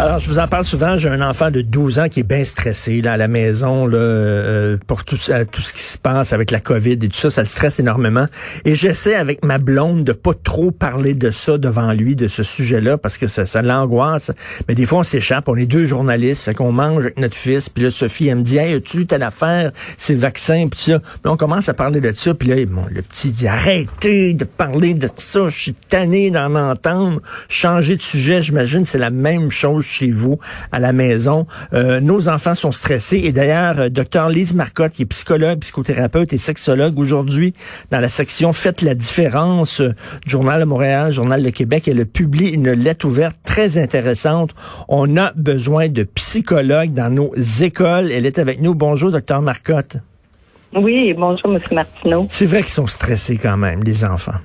Alors, je vous en parle souvent. J'ai un enfant de 12 ans qui est bien stressé là, à la maison là, euh, pour tout, euh, tout ce qui se passe avec la COVID et tout ça. Ça le stresse énormément. Et j'essaie avec ma blonde de pas trop parler de ça devant lui, de ce sujet-là, parce que ça, ça l'angoisse. Mais des fois, on s'échappe. On est deux journalistes. Fait qu'on mange avec notre fils. Puis là, Sophie, elle me dit, hey, as-tu telle affaire? C'est le vaccin, puis ça. Puis on commence à parler de ça. Puis là, bon, le petit dit, arrêtez de parler de ça. Je suis tanné d'en entendre. Changer de sujet, j'imagine, c'est la même chose chez vous à la maison. Euh, nos enfants sont stressés et d'ailleurs, euh, docteur Lise Marcotte, qui est psychologue, psychothérapeute et sexologue aujourd'hui dans la section Faites la différence euh, du Journal de Montréal, Journal de Québec, elle publie une lettre ouverte très intéressante. On a besoin de psychologues dans nos écoles. Elle est avec nous. Bonjour, docteur Marcotte. Oui, bonjour, M. Martineau. C'est vrai qu'ils sont stressés quand même, les enfants.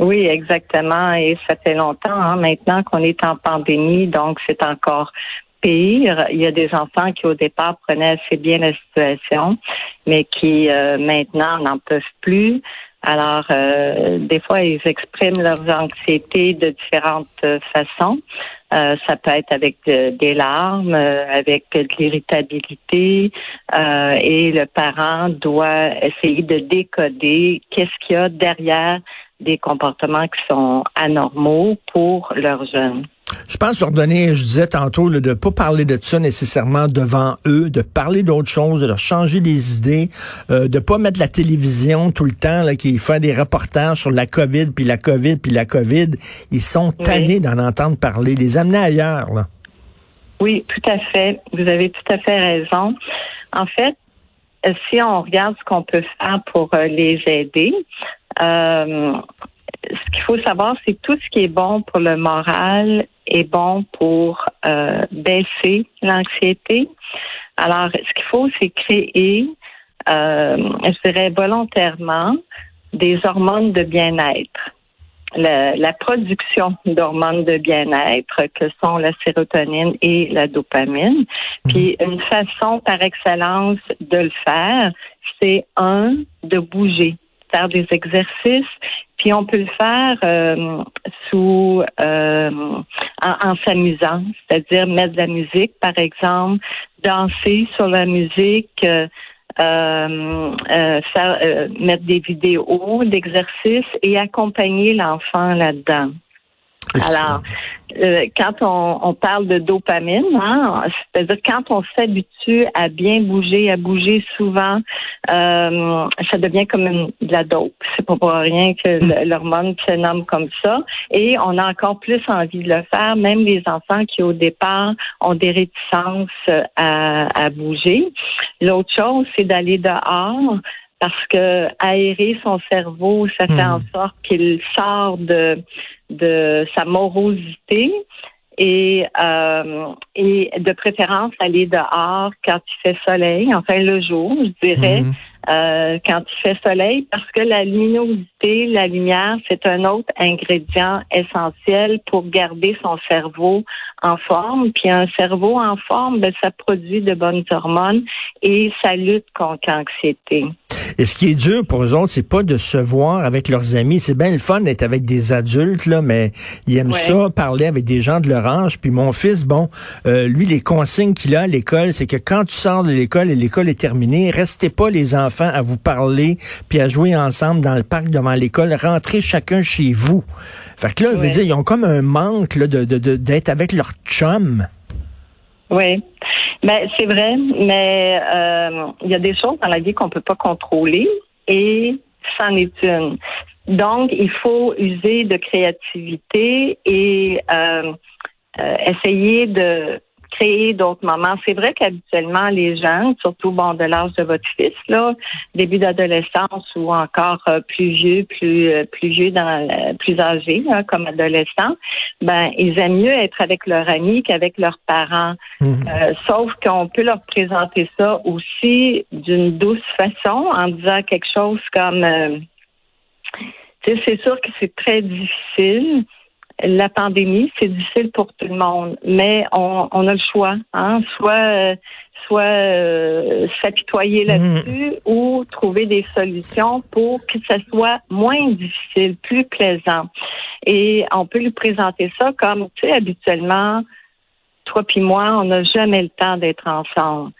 Oui, exactement. Et ça fait longtemps hein, maintenant qu'on est en pandémie, donc c'est encore pire. Il y a des enfants qui au départ prenaient assez bien la situation, mais qui euh, maintenant n'en peuvent plus. Alors, euh, des fois, ils expriment leurs anxiétés de différentes façons. Euh, ça peut être avec de- des larmes, euh, avec de l'irritabilité, euh, et le parent doit essayer de décoder qu'est-ce qu'il y a derrière des comportements qui sont anormaux pour leurs jeunes. Je pense leur donner, je disais tantôt, là, de pas parler de ça nécessairement devant eux, de parler d'autres choses, de leur changer les idées, euh, de pas mettre la télévision tout le temps, là, qui fait des reportages sur la COVID, puis la COVID, puis la COVID. Ils sont Oui. tannés d'en entendre parler. Les amener ailleurs, là. Oui, tout à fait. Vous avez tout à fait raison. En fait, si on regarde ce qu'on peut faire pour euh, les aider, euh, ce qu'il faut savoir, c'est que tout ce qui est bon pour le moral est bon pour euh, baisser l'anxiété. Alors, ce qu'il faut, c'est créer, euh, je dirais volontairement, des hormones de bien-être. La, la production d'hormones de bien-être que sont la sérotonine et la dopamine. Puis une façon par excellence de le faire, c'est un de bouger, faire des exercices. Puis on peut le faire euh, sous euh, en, s'amusant, c'est-à-dire mettre de la musique, par exemple, danser sur la musique. euh, euh, faire, euh, mettre des vidéos d'exercices et accompagner l'enfant là-dedans. Alors, euh, quand on, on parle de dopamine, hein, c'est-à-dire quand on s'habitue à bien bouger, à bouger souvent, euh, ça devient comme une, de la dope. C'est pas pour rien que le- l'hormone se nomme comme ça. Et on a encore plus envie de le faire, même les enfants qui au départ ont des réticences euh, à, à bouger. L'autre chose, c'est d'aller dehors parce que aérer son cerveau, ça fait Hmm. en sorte qu'il sort de de sa morosité et euh, et de préférence aller dehors quand il fait soleil, enfin le jour, je dirais, Mhm. euh, quand il fait soleil, parce que la luminosité, la lumière, c'est un autre ingrédient essentiel pour garder son cerveau en forme. Puis un cerveau en forme, ben, ça produit de bonnes hormones et ça lutte contre l'anxiété. Et ce qui est dur pour eux autres, c'est pas de se voir avec leurs amis. C'est bien le fun d'être avec des adultes, là, mais ils aiment Ouais. ça, parler avec des gens de leur âge. Puis mon fils, bon, euh, lui, les consignes qu'il a à l'école, c'est que quand tu sors de l'école et l'école est terminée, restez pas les enfants à vous parler puis à jouer ensemble dans le parc devant l'école. Rentrez chacun chez vous. Fait que là, je veux dire, ils ont comme un manque là, de, de, de- d'être avec leur chum. Oui. Ben, c'est vrai, mais euh, il y a des choses dans la vie qu'on peut pas contrôler et c'en est une. Donc, il faut user de créativité et euh, euh, essayer de créer d'autres moments. C'est vrai qu'habituellement, les jeunes, surtout bon de l'âge de votre fils, là, début d'adolescence ou encore euh, plus vieux, plus euh, plus vieux dans la- plus âgés, là, comme adolescents, ben ils aiment mieux être avec leurs amis qu'avec leurs parents. Mhm. Euh, sauf qu'on peut leur présenter ça aussi d'une douce façon en disant quelque chose comme tu sais, c'est sûr que c'est très difficile la pandémie, c'est difficile pour tout le monde, mais on, on a le choix, hein, soit euh, soit euh, s'apitoyer mhm. là-dessus ou trouver des solutions pour que ça soit moins difficile, plus plaisant. Et on peut lui présenter ça comme, tu sais, habituellement, toi puis moi, on n'a jamais le temps d'être ensemble.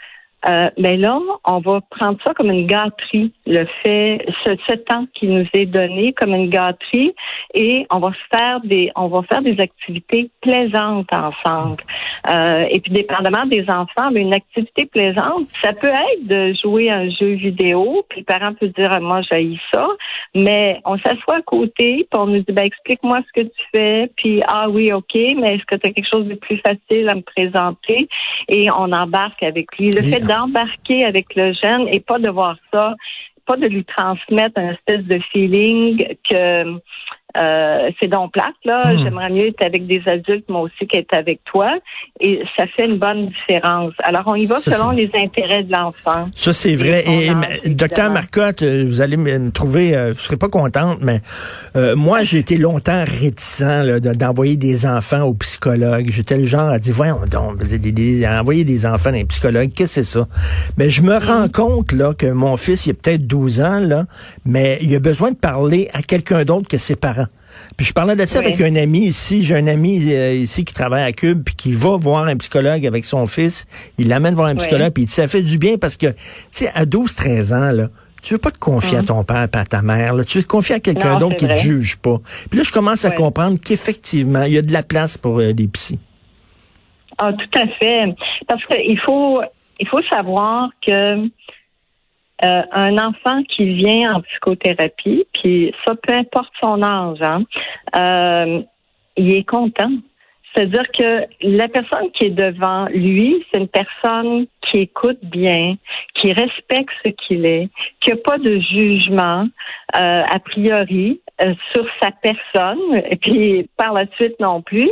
Euh, mais là, on va prendre ça comme une gâterie, le fait, ce, temps qui nous est donné comme une gâterie, et on va faire des, on va faire des activités plaisantes ensemble. Euh, et puis, dépendamment des enfants, mais une activité plaisante, ça peut être de jouer un jeu vidéo, puis le parent peut dire, ah, moi, j'ai ça, mais on s'assoit à côté, puis on nous dit, ben, explique-moi ce que tu fais, puis ah oui, ok, mais est-ce que tu as quelque chose de plus facile à me présenter? Et on embarque avec lui. Le fait d'embarquer avec le jeune et pas de voir ça, pas de lui transmettre un espèce de feeling que euh, c'est donc plate, là. Hmm. J'aimerais mieux être avec des adultes, moi aussi, qu'être avec toi. Et ça fait une bonne différence. Alors, on y va selon les intérêts de l'enfant. Ça, c'est vrai. Et, docteur Marcotte, euh, vous allez me trouver, euh, je serais pas contente, mais moi, j'ai été longtemps réticent d'envoyer des enfants au psychologue. J'étais le genre à dire, voyons donc, envoyer des enfants à un psychologue, qu'est-ce que c'est ça? Mais je me rends compte, là, que mon fils, il a peut-être 12 ans, là, mais il a besoin de parler à quelqu'un d'autre que ses parents. Puis je parlais de ça avec un ami ici. J'ai un ami euh, ici qui travaille à Cube puis qui va voir un psychologue avec son fils. Il l'amène voir un psychologue puis il dit ça fait du bien parce que tu sais à 12 13 ans là, tu veux pas te confier à hum. ton père et à ta mère. Là. Tu veux te confier à quelqu'un d'autre qui te juge pas. Puis là, je commence à comprendre qu'effectivement, il y a de la place pour euh, des psys. Ah, tout à fait. Parce qu'il faut, il faut savoir que euh, un enfant qui vient en psychothérapie, puis ça, peu importe son âge, hein, euh, il est content. C'est-à-dire que la personne qui est devant lui, c'est une personne qui écoute bien, qui respecte ce qu'il est, qui n'a pas de jugement euh, a priori sur sa personne, et puis par la suite non plus,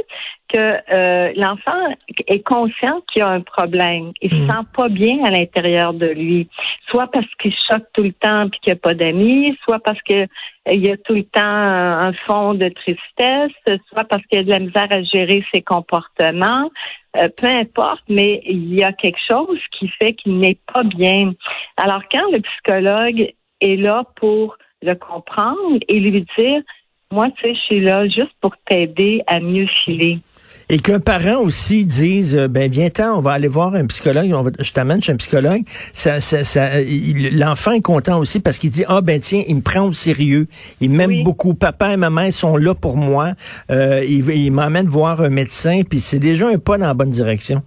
que euh, l'enfant est conscient qu'il y a un problème. Il se mm. sent pas bien à l'intérieur de lui, soit parce qu'il choque tout le temps puis qu'il n'y a pas d'amis, soit parce que euh, il y a tout le temps un fond de tristesse, soit parce qu'il y a de la misère à gérer ses comportements. Euh, peu importe, mais il y a quelque chose qui fait qu'il n'est pas bien. Alors quand le psychologue est là pour le comprendre et lui dire moi, tu sais, je suis là juste pour t'aider à mieux filer. Et qu'un parent aussi dise, euh, ben viens-t'en, on va aller voir un psychologue, on va, je t'amène chez un psychologue. Ça, ça, ça l'enfant est content aussi parce qu'il dit, ah ben tiens, il me prend au sérieux, il m'aime beaucoup. Papa et maman sont là pour moi. Euh, il, il m'emmène voir un médecin, puis c'est déjà un pas dans la bonne direction.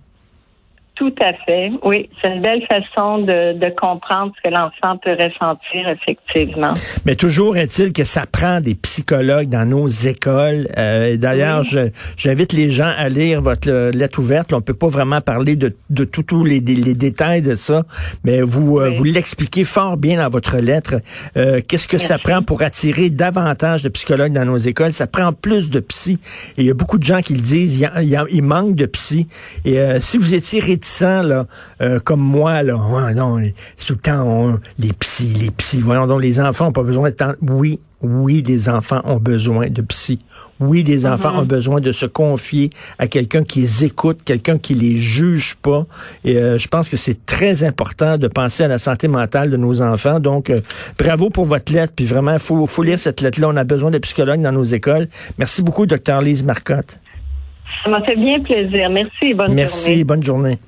Tout à fait. Oui, c'est une belle façon de, de comprendre ce que l'enfant peut ressentir effectivement. Mais toujours est-il que ça prend des psychologues dans nos écoles. Euh, D'ailleurs, j'invite les gens à lire votre lettre ouverte. on peut pas vraiment parler de, de tous les, les, détails de ça, mais vous euh, vous l'expliquez fort bien dans votre lettre. Euh, Qu'est-ce que ça prend pour attirer davantage de psychologues dans nos écoles? Ça prend plus de psy. Et il y a beaucoup de gens qui le disent. Il, y a, il, manque de psy. Et euh, si vous étiez réticent là, euh, comme moi, là, non, tout le temps, les psys, les psys, voyons donc, les enfants n'ont pas besoin de temps. Oui, oui, les enfants ont besoin de psy. Oui, les uh-huh. enfants ont besoin de se confier à quelqu'un qui les écoute, quelqu'un qui les juge pas. Et euh, je pense que c'est très important de penser à la santé mentale de nos enfants. Donc, euh, bravo pour votre lettre. Puis vraiment, il faut, faut lire cette lettre-là. On a besoin de psychologues dans nos écoles. Merci beaucoup, docteur Lise Marcotte. Ça m'a fait bien plaisir. Merci et bonne journée. Merci, bonne journée.